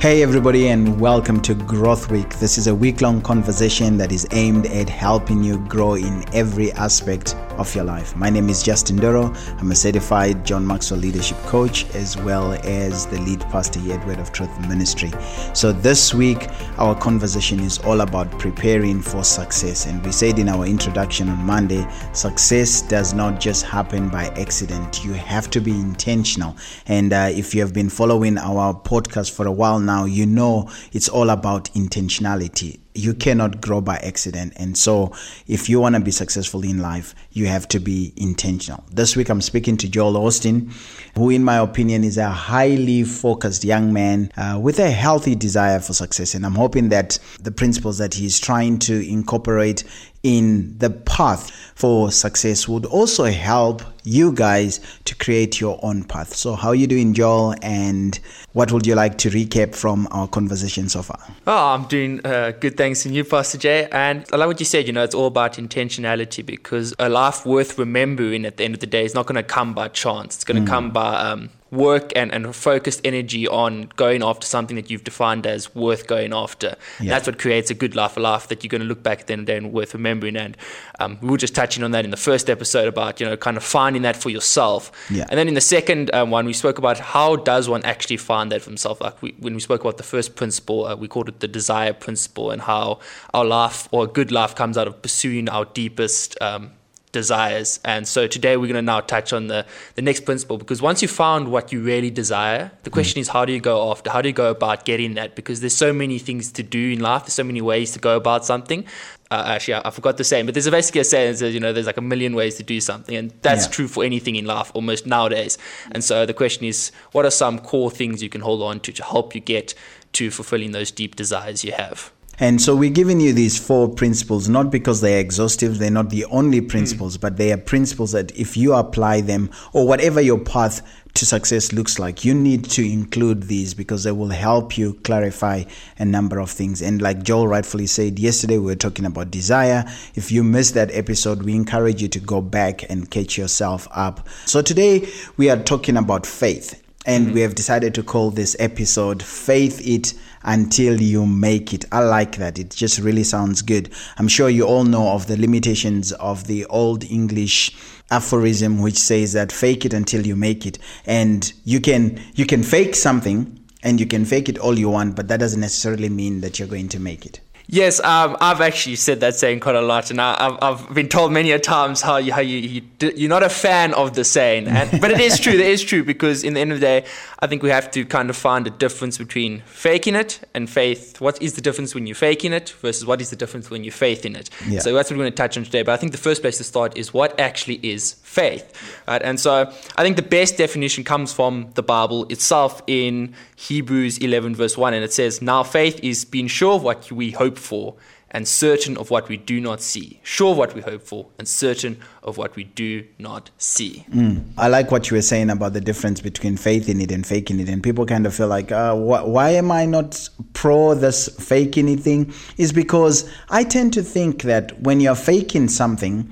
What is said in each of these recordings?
Hey, everybody, and welcome to Growth Week. This is a week long conversation that is aimed at helping you grow in every aspect of your life. My name is Justin Duro. I'm a certified John Maxwell leadership coach as well as the lead pastor here at Word of Truth Ministry. So, this week, our conversation is all about preparing for success. And we said in our introduction on Monday success does not just happen by accident, you have to be intentional. And uh, if you have been following our podcast for a while now, you know it's all about intentionality you cannot grow by accident. And so, if you want to be successful in life, you have to be intentional. This week, I'm speaking to Joel Austin, who, in my opinion, is a highly focused young man uh, with a healthy desire for success. And I'm hoping that the principles that he's trying to incorporate in the path for success would also help you guys to create your own path. So, how are you doing, Joel? And what would you like to recap from our conversation so far? Oh, I'm doing uh, good. Thanks to you, Pastor Jay. And I like what you said. You know, it's all about intentionality because a life worth remembering at the end of the day is not going to come by chance. It's going to mm. come by um, work and, and focused energy on going after something that you've defined as worth going after. Yeah. That's what creates a good life, a life that you're going to look back at the end of the day and worth remembering. And um, we were just touching on that in the first episode about, you know, kind of finding that for yourself. Yeah. And then in the second um, one, we spoke about how does one actually find that for himself. Like we, when we spoke about the first principle, uh, we called it the desire principle and how our life or a good life comes out of pursuing our deepest um, desires. And so today we're going to now touch on the, the next principle because once you found what you really desire, the question mm. is how do you go after? How do you go about getting that? Because there's so many things to do in life, there's so many ways to go about something. Uh, actually, I, I, forgot the saying, but there's a basically a saying that says, you know, there's like a million ways to do something, and that's yeah. true for anything in life almost nowadays. And so the question is, what are some core things you can hold on to to help you get to fulfilling those deep desires you have? And so we're giving you these four principles, not because they're exhaustive, they're not the only principles, mm. but they are principles that if you apply them or whatever your path to success looks like, you need to include these because they will help you clarify a number of things. And like Joel rightfully said, yesterday we were talking about desire. If you missed that episode, we encourage you to go back and catch yourself up. So today we are talking about faith. And mm-hmm. we have decided to call this episode Faith It until you make it. I like that. It just really sounds good. I'm sure you all know of the limitations of the old English aphorism which says that fake it until you make it. And you can you can fake something and you can fake it all you want, but that doesn't necessarily mean that you're going to make it. Yes, um, I've actually said that saying quite a lot, and I, have I've been told many a times how you how you, you you're not a fan of the saying, and, but it is true. It is true because in the end of the day, I think we have to kind of find a difference between faking it and faith. What is the difference when you're faking it versus what is the difference when you're faith in it? Yeah. So that's what we're going to touch on today. But I think the first place to start is what actually is faith, right? And so I think the best definition comes from the Bible itself in Hebrews 11 verse 1, and it says, "Now faith is being sure of what we hope." Hope for and certain of what we do not see. Sure what we hope for and certain of what we do not see. Mm. I like what you were saying about the difference between faith in it and faking it. And people kind of feel like, uh, wh- why am I not pro this faking thing? Is because I tend to think that when you're faking something,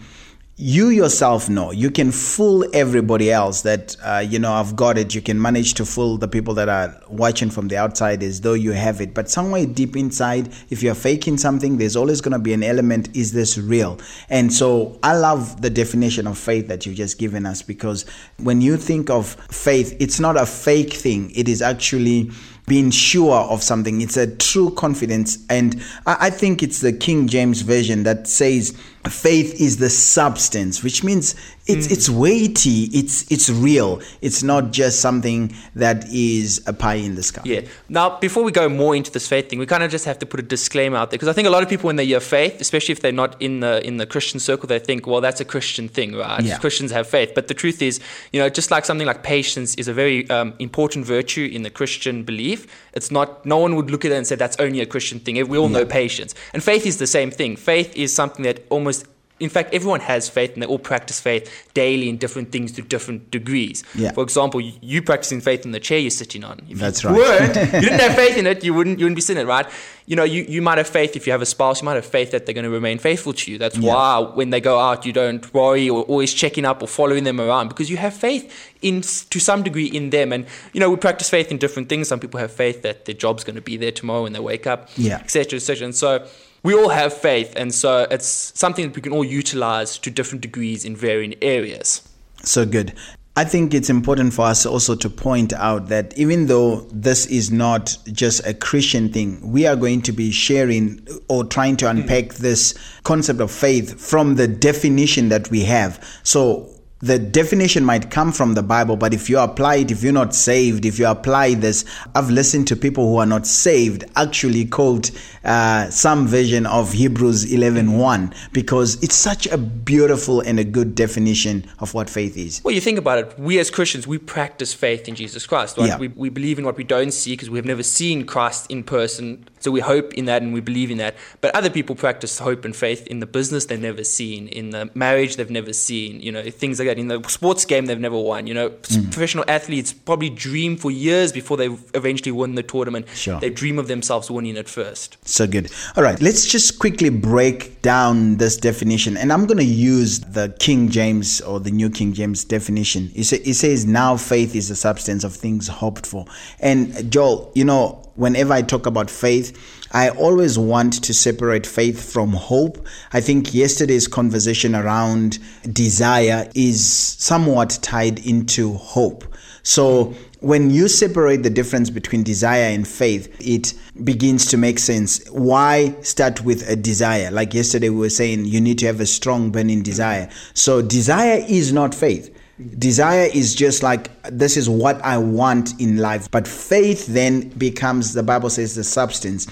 you yourself know. You can fool everybody else that uh, you know i've got it. You can manage to fool the people that are watching from the outside as though you have it. But somewhere deep inside if you're faking something there's always going to be an element is this real? And so i love the definition of faith that you've just given us because when you think of faith it's not a fake thing. It is actually being sure of something. It's a true confidence. And I, think it's the King James Version that says, faith is the substance, which means it's mm. it's weighty, it's it's real. It's not just something that is a pie in the sky. Yeah. Now, before we go more into this faith thing, we kind of just have to put a disclaimer out there because I think a lot of people when they hear faith, especially if they're not in the in the Christian circle, they think, well, that's a Christian thing, right? Yeah. Christians have faith, but the truth is, you know, just like something like patience is a very um, important virtue in the Christian belief. It's not. No one would look at it and say that's only a Christian thing. We all yeah. know patience, and faith is the same thing. Faith is something that almost in fact, everyone has faith and they all practice faith daily in different things to different degrees. Yeah. For example, you, you practicing faith in the chair you're sitting on. If That's you right. Weren't, you didn't have faith in it, you wouldn't, you wouldn't be sitting in it, right? You know, you, you might have faith if you have a spouse, you might have faith that they're going to remain faithful to you. That's Yeah. why when they go out, you don't worry or always checking up or following them around because you have faith in to some degree in them. And, you know, we practice faith in different things. Some people have faith that their job's going to be there tomorrow when they wake up, Yeah. et cetera, et cetera. And so we all have faith. And so it's something that we can all utilize to different degrees in varying areas. So good. I think it's important for us also to point out that even though this is not just a Christian thing, we are going to be sharing or trying to unpack this concept of faith from the definition that we have. So the definition might come from the Bible, but if you apply it, if you're not saved, if you apply this, I've listened to people who are not saved actually quote uh, some version of Hebrews 11:1 because it's such a beautiful and a good definition of what faith is. Well, you think about it, we as Christians, we practice faith in Jesus Christ. Right? Yeah. We, we believe in what we don't see because we have never seen Christ in person. So we hope in that and we believe in that. But other people practice hope and faith in the business they've never seen, in the marriage they've never seen, you know, things like that. In the sports game they've never won. You know, Mm. professional athletes probably dream for years before they eventually win the tournament. Sure. They dream of themselves winning it first. So good. All right, let's just quickly break down this definition. And I'm going to use the King James or the New King James definition. It, it says, Now faith is the substance of things hoped for. And Joel, you know, whenever I talk about faith, I always want to separate faith from hope. I think yesterday's conversation around desire is somewhat tied into hope. So when you separate the difference between desire and faith, it begins to make sense. Why start with a desire? Like yesterday, we were saying you need to have a strong burning desire. So desire is not faith. Desire is just like this is what I want in life. But faith then becomes, the Bible says, the substance.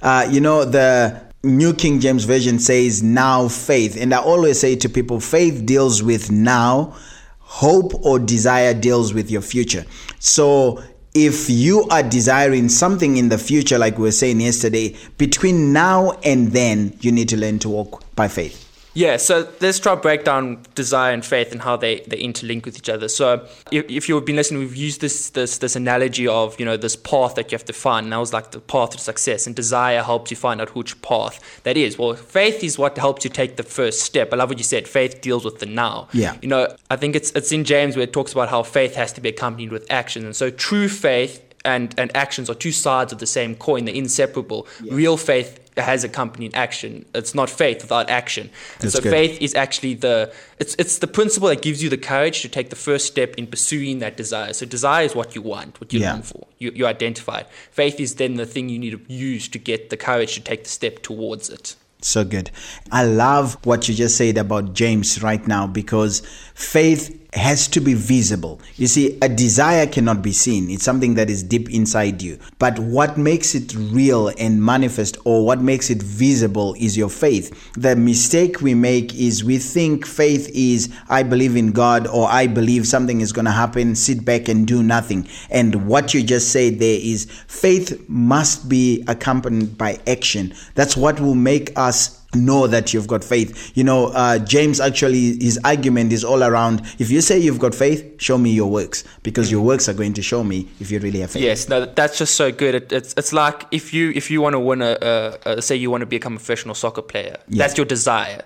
Uh, you know, the New King James Version says now faith. And I always say to people, faith deals with now, hope or desire deals with your future. So if you are desiring something in the future, like we were saying yesterday, between now and then, you need to learn to walk by faith. Yeah, so let's try to break down desire and faith and how they, they interlink with each other. So if, if you've been listening, we've used this, this this analogy of, you know, this path that you have to find. And that was like the path to success. And desire helps you find out which path that is. Well, faith is what helps you take the first step. I love what you said. Faith deals with the now. Yeah. You know, I think it's it's in James where it talks about how faith has to be accompanied with action. And so true faith and, and actions are two sides of the same coin. They're inseparable. Real faith has accompanying action. It's not faith without action. And That's so good. faith is actually the it's it's the principle that gives you the courage to take the first step in pursuing that desire. So desire is what you want, what you Yeah. long for. You you identify it. Faith is then the thing you need to use to get the courage to take the step towards it. So good. I love what you just said about James right now because faith has to be visible. You see, a desire cannot be seen, it's something that is deep inside you. But what makes it real and manifest, or what makes it visible, is your faith. The mistake we make is we think faith is, I believe in God, or I believe something is going to happen, sit back and do nothing. And what you just said there is faith must be accompanied by action. That's what will make us know that you've got faith. You know, uh, James actually, his argument is all around if you say you've got faith, show me your works, because your works are going to show me if you really have faith. Yes, no, that's just so good. It, it's it's like if you if you want to win a, a, a say you want to become a professional soccer player, that's your desire,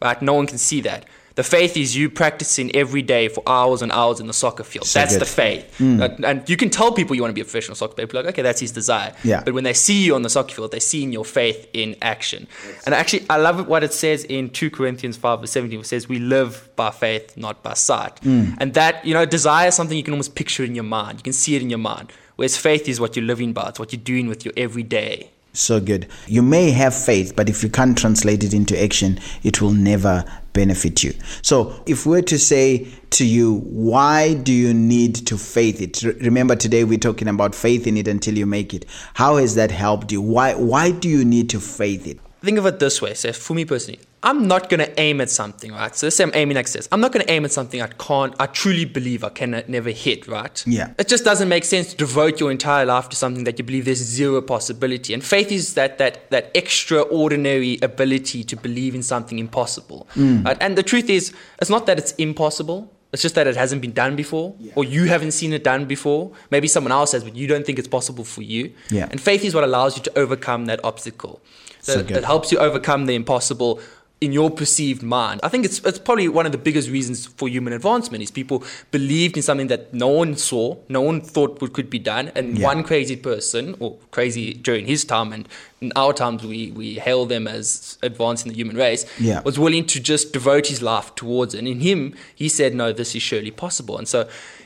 right? No one can see that. The faith is you practicing every day for hours and hours in the soccer field. So that's good. the faith. Mm. And- and you can tell people you want to be a professional soccer player. People are like, okay, that's his desire. Yeah. But when they see you on the soccer field, they're seeing your faith in action. And actually, I love what it says in 2 Corinthians 5 verse 17. It says, we live by faith, not by sight. Mm. And that, you know, desire is something you can almost picture in your mind. You can see it in your mind. Whereas faith is what you're living by. It's what you're doing with your everyday. So good. You may have faith, but if you can't translate it into action, it will never benefit you. So, if we're to say to you, why do you need to faith it? Remember today we're talking about faith in it until you make it. How has that helped you? Why why do you need to faith it? Think of it this way. So for me personally, I'm not going to aim at something, right? So let's say I'm aiming like this. I'm not going to aim at something I can't, I truly believe I can never hit, right? Yeah. It just doesn't make sense to devote your entire life to something that you believe there's zero possibility. And faith is that that that extraordinary ability to believe in something impossible. Mm. Right? And the truth is, it's not that it's impossible. It's just that it hasn't been done before, Yeah. or you haven't seen it done before. Maybe someone else has, but you don't think it's possible for you. Yeah. And faith is what allows you to overcome that obstacle. So good. that helps you overcome the impossible in your perceived mind. I think it's it's probably one of the biggest reasons for human advancement is people believed in something that no one saw, no one thought would, could be done, and Yeah. one crazy person, or crazy during his time, and in our times we we hail them as advancing the human race, Yeah. was willing to just devote his life towards it. And in him, he said, "No, this is surely possible." And so.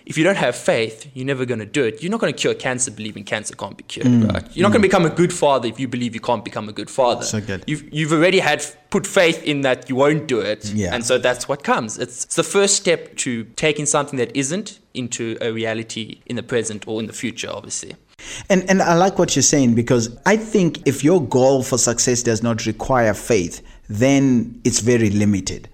If you don't have faith, you're never going to do it. You're not going to cure cancer believing cancer can't be cured, Mm. right? You're not going to become a good father if you believe you can't become a good father. So good. You've you've already had put faith in that you won't do it, Yeah. and so that's what comes. It's, it's the first step to taking something that isn't into a reality in the present or in the future, obviously. And and I like what you're saying because I think if your goal for success does not require faith, then it's very limited.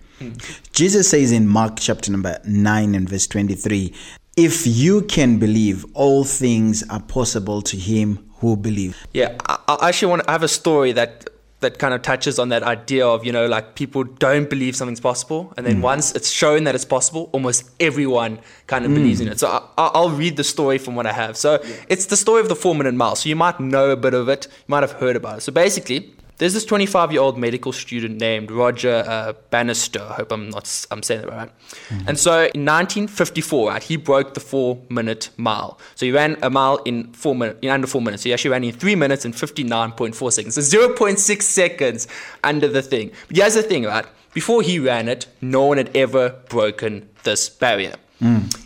Jesus says in Mark chapter number 9 and verse 23, if you can believe, all things are possible to him who believes. Yeah, I, actually want. I have a story that that kind of touches on that idea of you know like people don't believe something's possible, and then mm. once it's shown that it's possible, almost everyone kind of mm. believes in it. So I, I- I'll read the story from what I have. So it's the story of the four minute mile. So you might know a bit of it. You might have heard about it. So basically. There's this 25 year old medical student named Roger uh, Bannister. I hope I'm not I'm saying that right. And so in 1954, right, he broke the four minute mile. So he ran a mile in four minutes, in under four minutes. So he actually ran in three minutes and 59.4 seconds. So 0.6 seconds under the thing. But here's the thing, right? Before he ran it, no one had ever broken this barrier.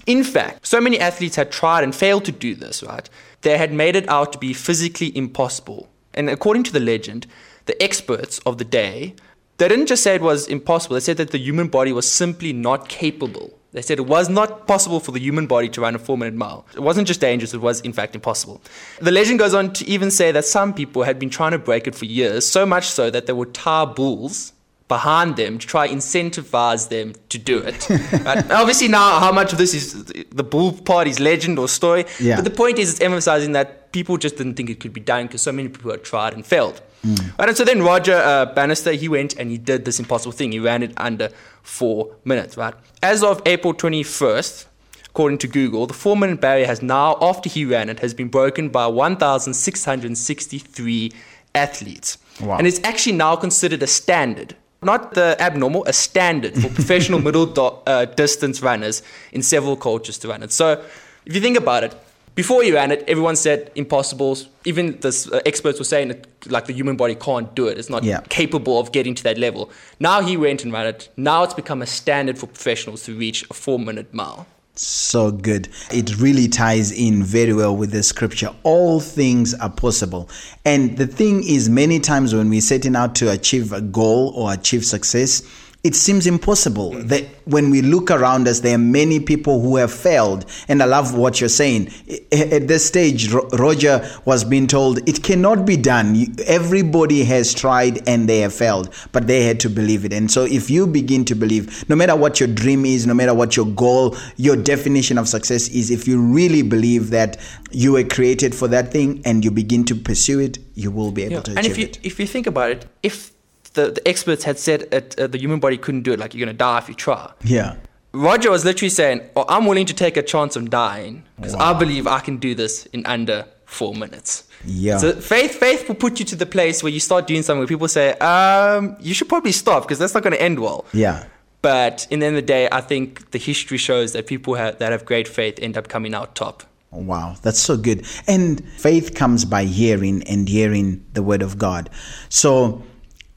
In fact, so many athletes had tried and failed to do this, right? They had made it out to be physically impossible. And according to the legend, the experts of the day, they didn't just say it was impossible, they said that the human body was simply not capable. They said it was not possible for the human body to run a four minute mile. It wasn't just dangerous, it was in fact impossible. The legend goes on to even say that some people had been trying to break it for years, so much so that there were tar bulls behind them to try incentivize them to do it. Right? Obviously, now how much of this is the bull party's legend or story? Yeah. But the point is, it's emphasizing that people just didn't think it could be done because so many people had tried and failed. Right, and so then Roger uh, Bannister, he went and he did this impossible thing. He ran it under four minutes, right? As of April 21st, according to Google, the four minute barrier has now, after he ran it, has been broken by 1,663 athletes. Wow. And it's actually now considered a standard. Not the abnormal, a standard for professional middle do- uh, distance runners in several cultures to run it. So, if you think about it, before he ran it, everyone said impossible. Even the uh, experts were saying that like the human body can't do it. It's not Yeah. capable of getting to that level. Now he went and ran it. Now it's become a standard for professionals to reach a four minute mile. So good. It really ties in very well with the scripture. All things are possible. And the thing is, many times when we're setting out to achieve a goal or achieve success, it seems impossible mm. that when we look around us, there are many people who have failed. And I love what you're saying. At this stage, Roger was being told it cannot be done. Everybody has tried and they have failed, but they had to believe it. And so, if you begin to believe, no matter what your dream is, no matter what your goal, your definition of success is, if you really believe that you were created for that thing and you begin to pursue it, you will be able Yeah. to And achieve if you it. if you think about it, if the, the experts had said it, uh, the human body couldn't do it, like you're gonna die if you try. Yeah. Roger was literally saying, oh, I'm willing to take a chance of dying because I believe I can do this in under four minutes. Yeah. So faith, faith will put you to the place where you start doing something where people say, um, you should probably stop because that's not going to end well. Yeah. But in the end of the day, I think the history shows that people have, that have great faith end up coming out top. Wow, that's so good. And faith comes by hearing and hearing the word of God. So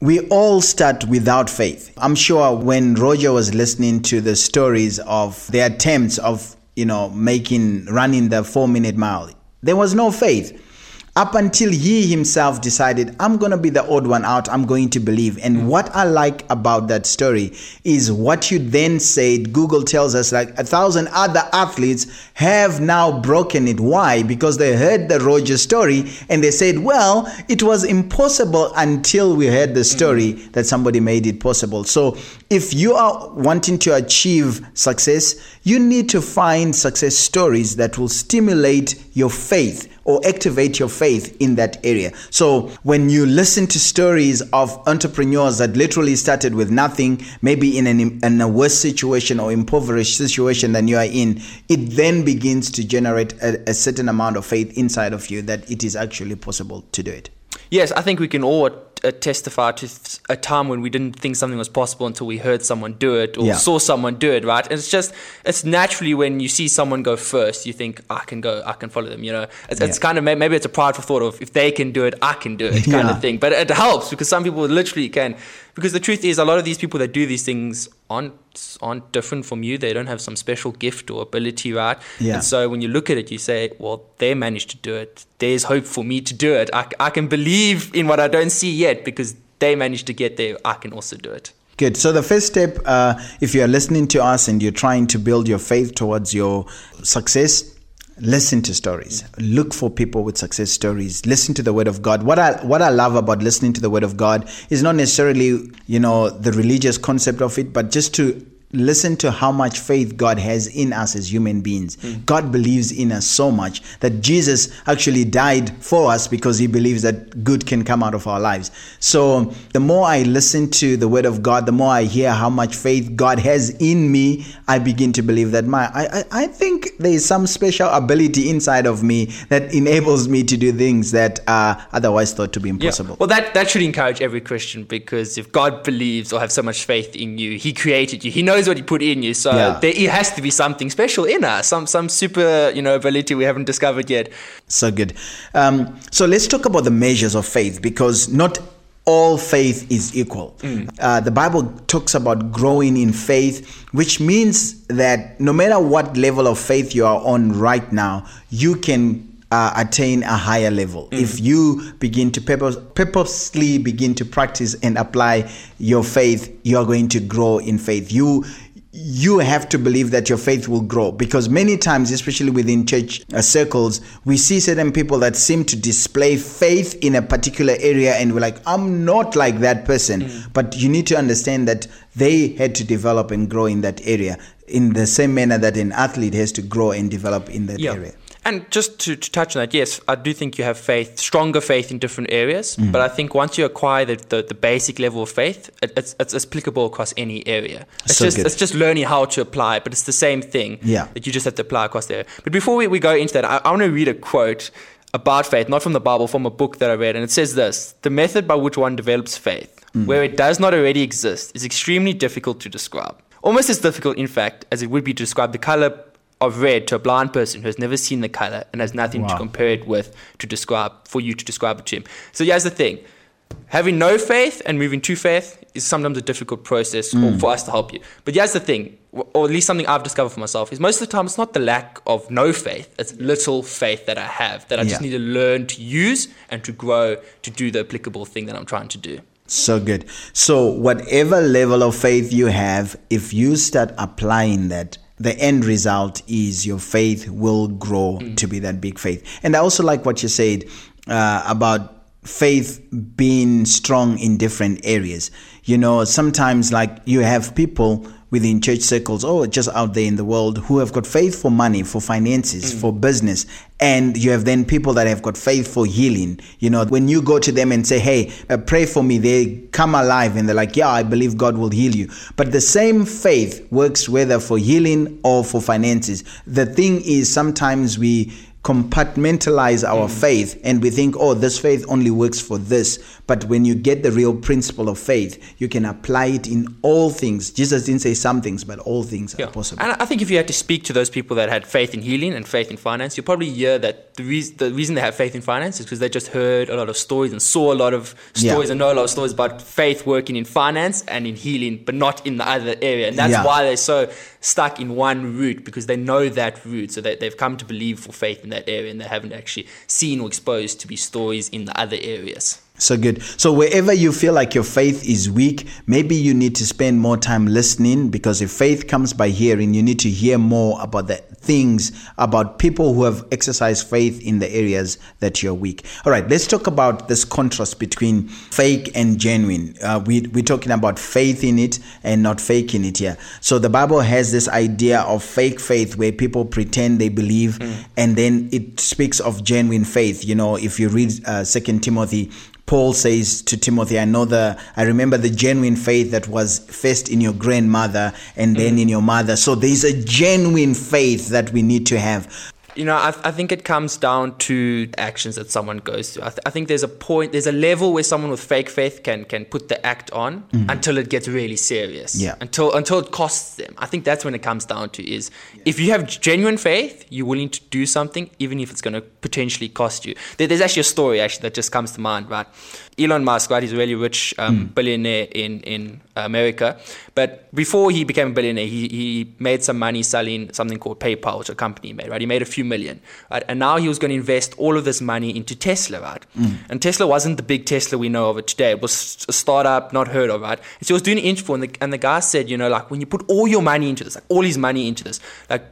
we all start without faith. I'm sure when Roger was listening to the stories of the attempts of, you know, making running the 4 minute mile, there was no faith. Up until he himself decided, I'm going to be the odd one out, I'm going to believe. And mm. what I like about that story is what you then said, Google tells us like a thousand other athletes have now broken it. Why? Because they heard the Roger story and they said, well, it was impossible until we heard the story mm. that somebody made it possible. So if you are wanting to achieve success, you need to find success stories that will stimulate your faith or activate your faith in that area. So when you listen to stories of entrepreneurs that literally started with nothing, maybe in, an, in a worse situation or impoverished situation than you are in, it then begins to generate a, a certain amount of faith inside of you that it is actually possible to do it. Yes, I think we can all testify to a time when we didn't think something was possible until we heard someone do it or yeah. saw someone do it, right? And it's just, it's naturally when you see someone go first, you think, I can go, I can follow them, you know? It's, yeah. it's kind of, maybe it's a prideful thought of if they can do it, I can do it kind yeah. of thing. But it helps because some people literally can. Because the truth is, a lot of these people that do these things aren't aren't different from you. They don't have some special gift or ability, right? Yeah. And so when you look at it, you say, well, they managed to do it. There's hope for me to do it. I, I can believe in what I don't see yet because they managed to get there. I can also do it. Good. So the first step, uh, if you are listening to us and you're trying to build your faith towards your success, listen to stories. Look for people with success stories. Listen to the word of god. What i what i love about listening to the word of god is not necessarily you know the religious concept of it but just to listen to how much faith God has in us as human beings. Mm. God believes in us so much that Jesus actually died for us because he believes that good can come out of our lives. So the more I listen to the word of God, the more I hear how much faith God has in me, I begin to believe that my I, I, I think there is some special ability inside of me that enables me to do things that are otherwise thought to be impossible. Yeah. Well that that should encourage every Christian because if God believes or have so much faith in you, he created you. He knows knows what you put in you. So yeah. there it has to be something special in us, some some super you know ability we haven't discovered yet. So good. Um, so let's talk about the measures of faith because not all faith is equal. Mm. Uh, the Bible talks about growing in faith, which means that no matter what level of faith you are on right now, you can uh, attain a higher level. Mm. If you begin to purpose, purposely begin to practice and apply your faith, you are going to grow in faith. You you have to believe that your faith will grow because many times especially within church uh, circles we see certain people that seem to display faith in a particular area and we're like i'm not like that person mm. but you need to understand that they had to develop and grow in that area in the same manner that an athlete has to grow and develop in that yeah. area and just to, to, touch on that, yes, I do think you have faith, stronger faith in different areas. Mm. But I think once you acquire the, the, the basic level of faith, it, it's, it's, applicable across any area. It's so just good. it's just learning how to apply it, but it's the same thing yeah. that you just have to apply across there. But before we, we go into that, I, I want to read a quote about faith, not from the Bible, from a book that I read. And it says this The method by which one develops faith, mm. where it does not already exist, is extremely difficult to describe. Almost as difficult, in fact, as it would be to describe the color of red to a blind person who has never seen the color and has nothing wow. to compare it with to describe for you to describe it to him. So here's the thing. Having no faith and moving to faith is sometimes a difficult process mm. for us to help you. But here's the thing, or at least something I've discovered for myself, is most of the time it's not the lack of no faith, it's little faith that I have that I just need to learn to use and to grow to do the applicable thing that I'm trying to do. So good. So, whatever level of faith you have, if you start applying that, the end result is your faith will grow mm. to be that big faith. And I also like what you said uh, about faith being strong in different areas. You know, sometimes like you have people within church circles or just out there in the world who have got faith for money, for finances, mm. for business. And you have then people that have got faith for healing. You know, when you go to them and say, Hey, uh, pray for me, they come alive and they're like, Yeah, I believe God will heal you. But the same faith works whether for healing or for finances. The thing is, sometimes we, compartmentalize our mm. faith and we think, oh, this faith only works for this. But when you get the real principle of faith, you can apply it in all things. Jesus didn't say some things, but all things yeah. are possible. And I think if you had to speak to those people that had faith in healing and faith in finance, you'll probably hear that the, re- the reason they have faith in finance is because they just heard a lot of stories and saw a lot of stories yeah. and know a lot of stories about faith working in finance and in healing, but not in the other area. And that's yeah. why they're so stuck in one route because they know that route. So they, they've come to believe for faith that area and they haven't actually seen or exposed to be stories in the other areas. So good. So wherever you feel like your faith is weak, maybe you need to spend more time listening because if faith comes by hearing, you need to hear more about the things about people who have exercised faith in the areas that you're weak. All right, let's talk about this contrast between fake and genuine. Uh, we, we're talking about faith in it and not faking it here. So the Bible has this idea of fake faith where people pretend they believe mm. and then it speaks of genuine faith. You know, if you read uh, Second Timothy Paul says to Timothy, I know the, I remember the genuine faith that was first in your grandmother and then mm. in your mother. So there's a genuine faith that we need to have. You know, I, I, think it comes down to actions that someone goes through. I, th- I, think there's a point, there's a level where someone with fake faith can can put the act on mm-hmm. until it gets really serious. Yeah. Until until it costs them. I think that's when it comes down to is if you have genuine faith, you're willing to do something, even if it's going to potentially cost you. There, there's actually a story actually that just comes to mind, right? Elon Musk, right? He's a really rich um, mm. billionaire in in America. But before he became a billionaire, he, he made some money selling something called PayPal, which a company he made, right? He made a few million, right? And now he was going to invest all of this money into Tesla, right? Mm. And Tesla wasn't the big Tesla we know of it today. It was a startup, not heard of, right? And so he was doing an interview, and the, and the guy said, you know, like when you put all your money into this, like all his money into this, like,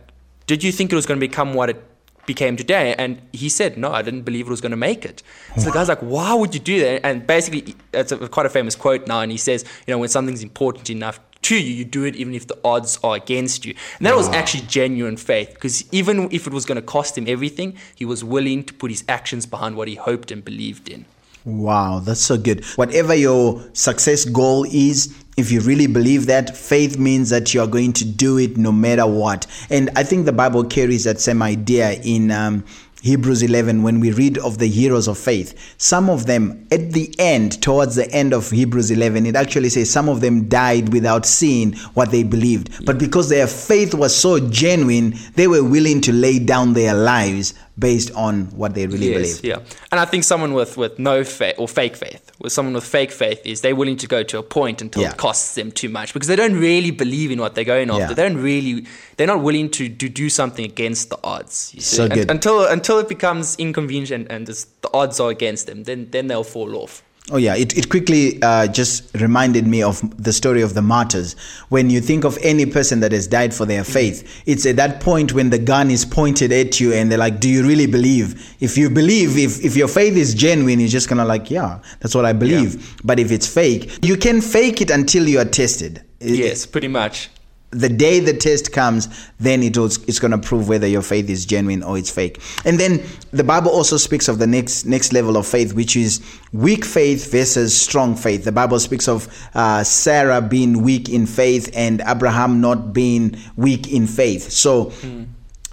did you think it was going to become what it became today. And he said, no, I didn't believe it was going to make it. So the guy's like, why would you do that? And basically, it's a, quite a famous quote now. And he says, you know, when something's important enough to you, you do it even if the odds are against you. And that wow. was actually genuine faith because even if it was going to cost him everything, he was willing to put his actions behind what he hoped and believed in. Wow, that's so good. Whatever your success goal is, if you really believe that, faith means that you are going to do it no matter what. And I think the Bible carries that same idea in um, Hebrews 11, when we read of the heroes of faith, some of them at the end, towards the end of Hebrews 11, it actually says some of them died without seeing what they believed. But because their faith was so genuine, they were willing to lay down their lives based on what they really yes, believe. Yeah, and I think someone with, with no faith or fake faith, with someone with fake faith, is they're willing to go to a point until yeah. it costs them too much because they don't really believe in what they're going after. Yeah. They don't really, they're not willing to, to do something against the odds. So good. until until it becomes inconvenient and, and the odds are against them, then then they'll fall off. Oh, yeah. It, it quickly uh, just reminded me of the story of the martyrs. When you think of any person that has died for their faith, it's at that point when the gun is pointed at you and they're like, Do you really believe? If you believe, if, if your faith is genuine, you're just kind of like, Yeah, that's what I believe. Yeah. But if it's fake, you can fake it until you are tested. Yes, pretty much the day the test comes, then it was, it's going to prove whether your faith is genuine or it's fake. And then the Bible also speaks of the next next level of faith, which is weak faith versus strong faith. The Bible speaks of uh, Sarah being weak in faith and Abraham not being weak in faith. So. Mm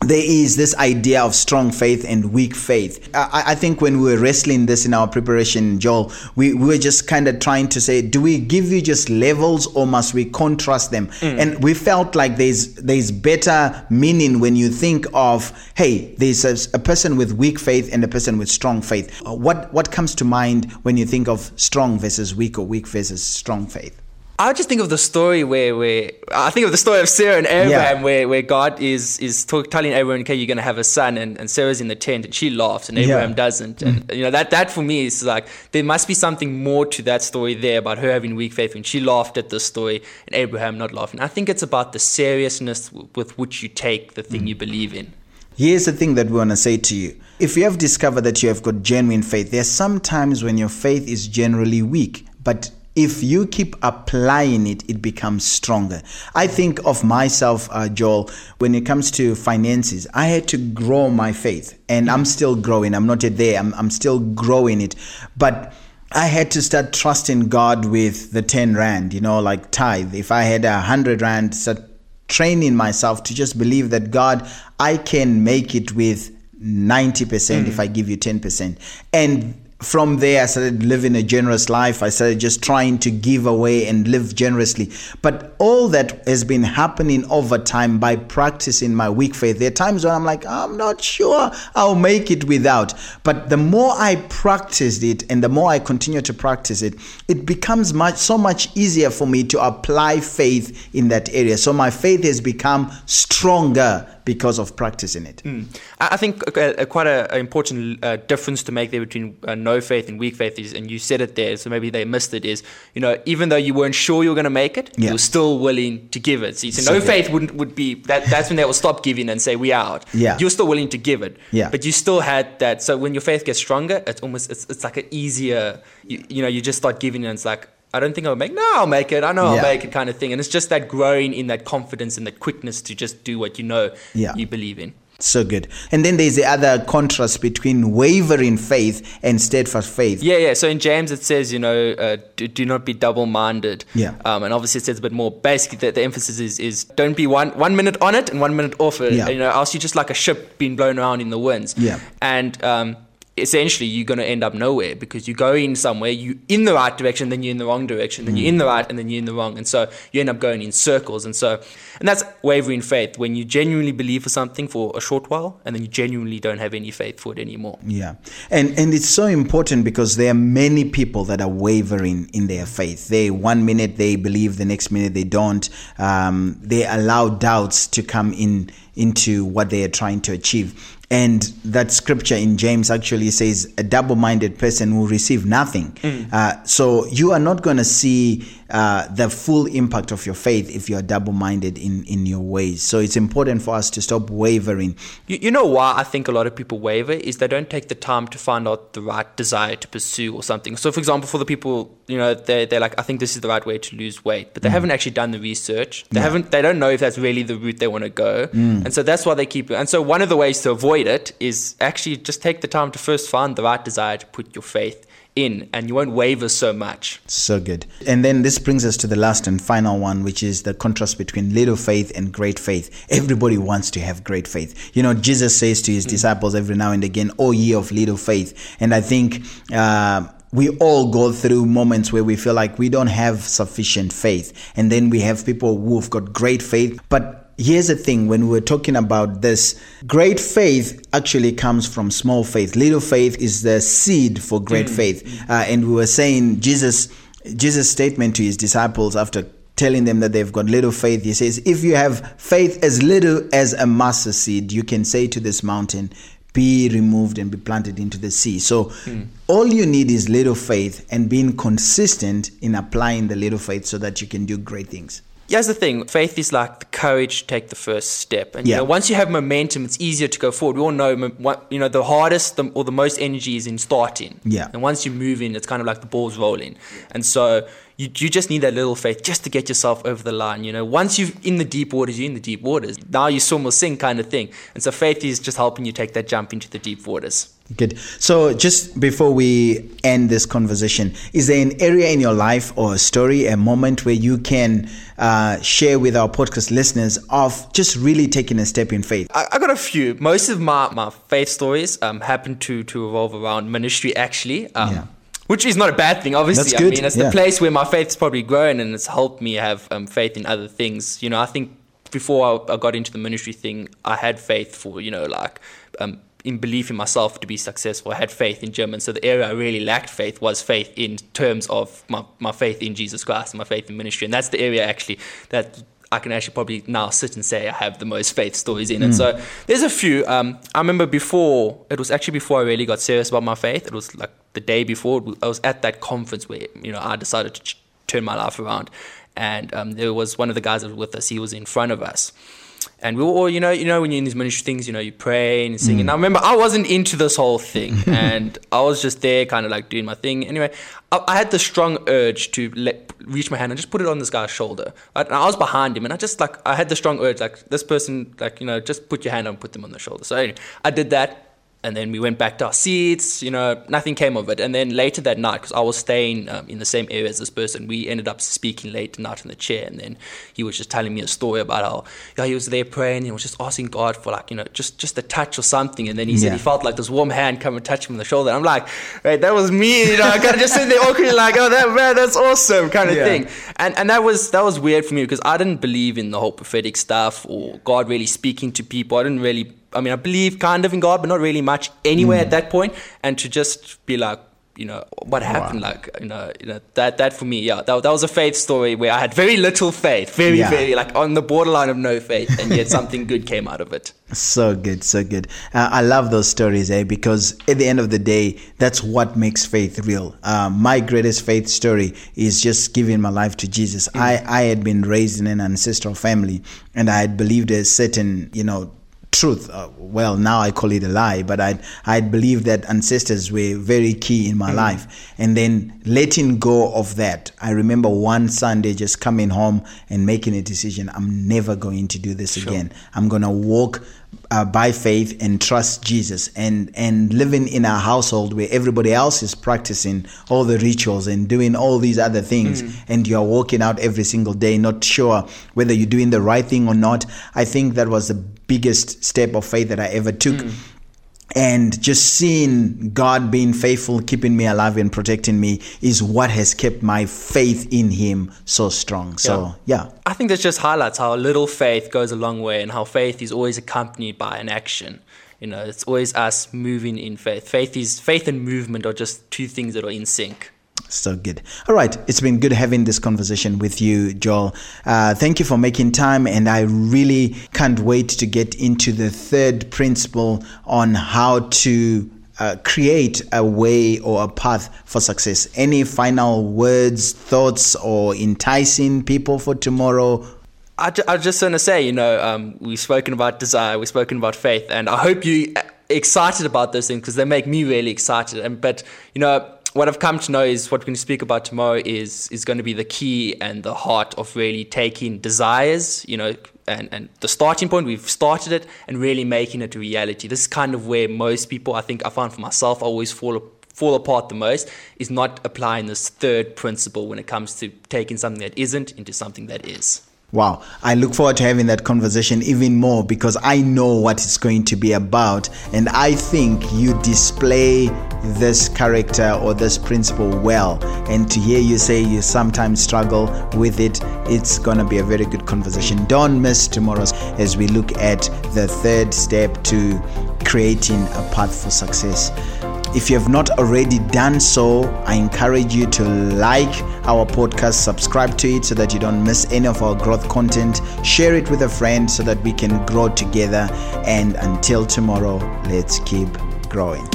there is this idea of strong faith and weak faith. I, I, think when we were wrestling this in our preparation, Joel, we, we were just kind of trying to say, do we give you just levels or must we contrast them? Mm. And we felt like there's there's better meaning when you think of, hey, there's a, a person with weak faith and a person with strong faith. What what comes to mind when you think of strong versus weak or weak versus strong faith? I just think of the story where, where I think of the story of Sarah and Abraham, yeah. where, where God is is talk, telling Abraham, "Okay, you're going to have a son," and, and Sarah's in the tent, and she laughs, and Abraham yeah. doesn't. And mm. you know that that for me is like there must be something more to that story there about her having weak faith when she laughed at the story and Abraham not laughing. I think it's about the seriousness with which you take the thing mm. you believe in. Here's the thing that we want to say to you. If you have discovered that you have got genuine faith, there are some times when your faith is generally weak, but if you keep applying it, it becomes stronger. I think of myself, uh, Joel, when it comes to finances, I had to grow my faith and I'm still growing. I'm not yet there, I'm, I'm still growing it. But I had to start trusting God with the 10 Rand, you know, like tithe. If I had a 100 Rand, start training myself to just believe that God, I can make it with 90% mm. if I give you 10%. And from there, I started living a generous life. I started just trying to give away and live generously. But all that has been happening over time by practicing my weak faith. There are times when I'm like, I'm not sure I'll make it without. But the more I practiced it and the more I continue to practice it, it becomes much so much easier for me to apply faith in that area. So my faith has become stronger because of practicing it. Mm. I think a, a, quite an important uh, difference to make there between uh, no faith and weak faith is, and you said it there, so maybe they missed it. Is you know even though you weren't sure you were going to make it, yeah. you were still willing to give it. See, so, so no faith wouldn't would be that. That's when they will stop giving and say we out. Yeah, you're still willing to give it. Yeah, but you still had that. So when your faith gets stronger, it's almost it's, it's like an easier. You, you know, you just start giving, and it's like I don't think I'll make. No, I'll make it. I know yeah. I'll make it, kind of thing. And it's just that growing in that confidence and that quickness to just do what you know yeah. you believe in. So good. And then there's the other contrast between wavering faith and steadfast faith. Yeah, yeah. So in James it says, you know, uh, do, do, not be double-minded. Yeah. Um, and obviously it says a bit more. Basically, the, the, emphasis is is don't be one one minute on it and one minute off it. Yeah. You know, else you're just like a ship being blown around in the winds. Yeah. And um, essentially you're going to end up nowhere because you go in somewhere you in the right direction then you're in the wrong direction then mm. you're in the right and then you're in the wrong and so you end up going in circles and so and that's wavering faith. When you genuinely believe for something for a short while and then you genuinely don't have any faith for it anymore. Yeah. And and it's so important because there are many people that are wavering in their faith. They one minute they believe the next minute they don't. Um, they allow doubts to come in into what they are trying to achieve and that scripture in James actually says a double minded person will receive nothing. Mm. Uh, so you are not going to see uh, the full impact of your faith if you are double minded in, in your ways. So it's important for us to stop wavering. You, you know why I think a lot of people waver is they don't take the time to find out the right desire to pursue or something. So, for example, for the people, you know, they're, they're like, I think this is the right way to lose weight, but they mm. haven't actually done the research. They yeah. haven't, they don't know if that's really the route they want to go. Mm. And so that's why they keep it. And so one of the ways to avoid it is actually just take the time to first find the right desire to put your faith in and you won't waver so much. So good. And then this brings us to the last and final one, which is the contrast between little faith and great faith. Everybody wants to have great faith. You know, Jesus says to his mm. disciples every now and again, Oh, ye of little faith. And I think, uh, we all go through moments where we feel like we don't have sufficient faith. And then we have people who've got great faith, but here's the thing when we're talking about this great faith actually comes from small faith little faith is the seed for great mm. faith uh, and we were saying jesus jesus statement to his disciples after telling them that they've got little faith he says if you have faith as little as a mustard seed you can say to this mountain be removed and be planted into the sea. So mm. all you need is little faith and being consistent in applying the little faith so that you can do great things. Here's the thing faith is like the courage to take the first step. And yeah. you know, once you have momentum, it's easier to go forward. We all know, you know, the hardest the, or the most energy is in starting. Yeah. And once you move in, it's kind of like the ball's rolling. And so you, you just need that little faith just to get yourself over the line. You know, once you're in the deep waters, you're in the deep waters. Now you swim or sink kind of thing. And so faith is just helping you take that jump into the deep waters. Good. So, just before we end this conversation, is there an area in your life or a story, a moment where you can uh, share with our podcast listeners of just really taking a step in faith? I, I got a few. Most of my, my faith stories um, happen to, to revolve around ministry, actually. Um, yeah. Which is not a bad thing, obviously. I mean, it's yeah. the place where my faith's probably grown and it's helped me have um, faith in other things. You know, I think before I, I, got into the ministry thing, I had faith for, you know, like um, in belief in myself to be successful. I had faith in German. So the area I really lacked faith was faith in terms of my, my faith in Jesus Christ and my faith in ministry. And that's the area actually that I can actually probably now sit and say I have the most faith stories in. Mm. And so there's a few. Um, I remember before, it was actually before I really got serious about my faith. It was like the day before, I was at that conference where, you know, I decided to ch- turn my life around. And um, there was one of the guys that was with us, he was in front of us and we were all, you know, you know, when you're in these ministry things, you know, you pray and sing. Mm. And I remember I wasn't into this whole thing, and I was just there, kind of like doing my thing. Anyway, I, I had the strong urge to let, reach my hand and just put it on this guy's shoulder. Right? And I was behind him, and I just like I had the strong urge, like this person, like you know, just put your hand on, put them on the shoulder. So anyway, I did that and then we went back to our seats. You know, nothing came of it. And then later that night, because I was staying um, in the same area as this person, we ended up speaking late at night in the chair. And then he was just telling me a story about how yeah, he was there praying and he was just asking God for like you know just just a touch or something. And then he said he felt like this warm hand come and touch him on the shoulder. And I'm like, right, that was me. You know, I kind of just sit there awkwardly like, oh, that man, that's awesome, kind of yeah. thing. And and that was that was weird for me because I didn't believe in the whole prophetic stuff or God really speaking to people. I didn't really I mean, I believe kind of in God, but not really much anyway mm. at that point. And to just be like, you know what happened wow. like you know you know that that for me yeah that, that was a faith story where i had very little faith very yeah. very like on the borderline of no faith and yet something good came out of it so good so good uh, i love those stories eh because at the end of the day that's what makes faith real uh, my greatest faith story is just giving my life to jesus mm. i i had been raised in an ancestral family and i had believed a certain you know truth. Uh, well, now I call it a lie, but I I believe that ancestors were very key in my mm. life. And then letting go of that, I remember one Sunday just coming home and making a decision. I'm never going to do this sure. again. I'm gonna walk uh, by faith and trust Jesus and and living in a household where everybody else is practicing all the rituals and doing all these other things mm. and you are walking out every single day not sure whether you're doing the right thing or not I think that was the biggest step of faith that I ever took mm and just seeing God being faithful, keeping me alive and protecting me is what has kept my faith in Him so strong. So, yeah. yeah. I think this just highlights how little faith goes a long way and how faith is always accompanied by an action. You know, it's always us moving in faith. Faith is faith and movement are just two things that are in sync. So good. All right. It's been good having this conversation with you, Joel. Uh, thank you for making time. And I really can't wait to get into the third principle on how to uh, create a way or a path for success. Any final words, thoughts, or enticing people for tomorrow? I, ju- I just want to say, you know, um, we've spoken about desire, we've spoken about faith, and I hope you excited about those things because they make me really excited. And but you know, what I've come to know is what we're going to speak about tomorrow is is going to be the key and the heart of really taking desires, you know, and, and the starting point. We've started it and really making it a reality. This is kind of where most people, I think, I find for myself, always fall fall apart the most is not applying this third principle when it comes to taking something that isn't into something that is. Wow. I look forward to having that conversation even more because I know what it's going to be about. And I think you display this character or this principle well. And to hear you say you sometimes struggle with it, it's going to be a very good conversation. Don't miss tomorrow's as we look at the third step to creating a path for success. If you have not already done so, I encourage you to like our podcast, subscribe to it so that you don't miss any of our growth content, share it with a friend so that we can grow together. And until tomorrow, let's keep growing.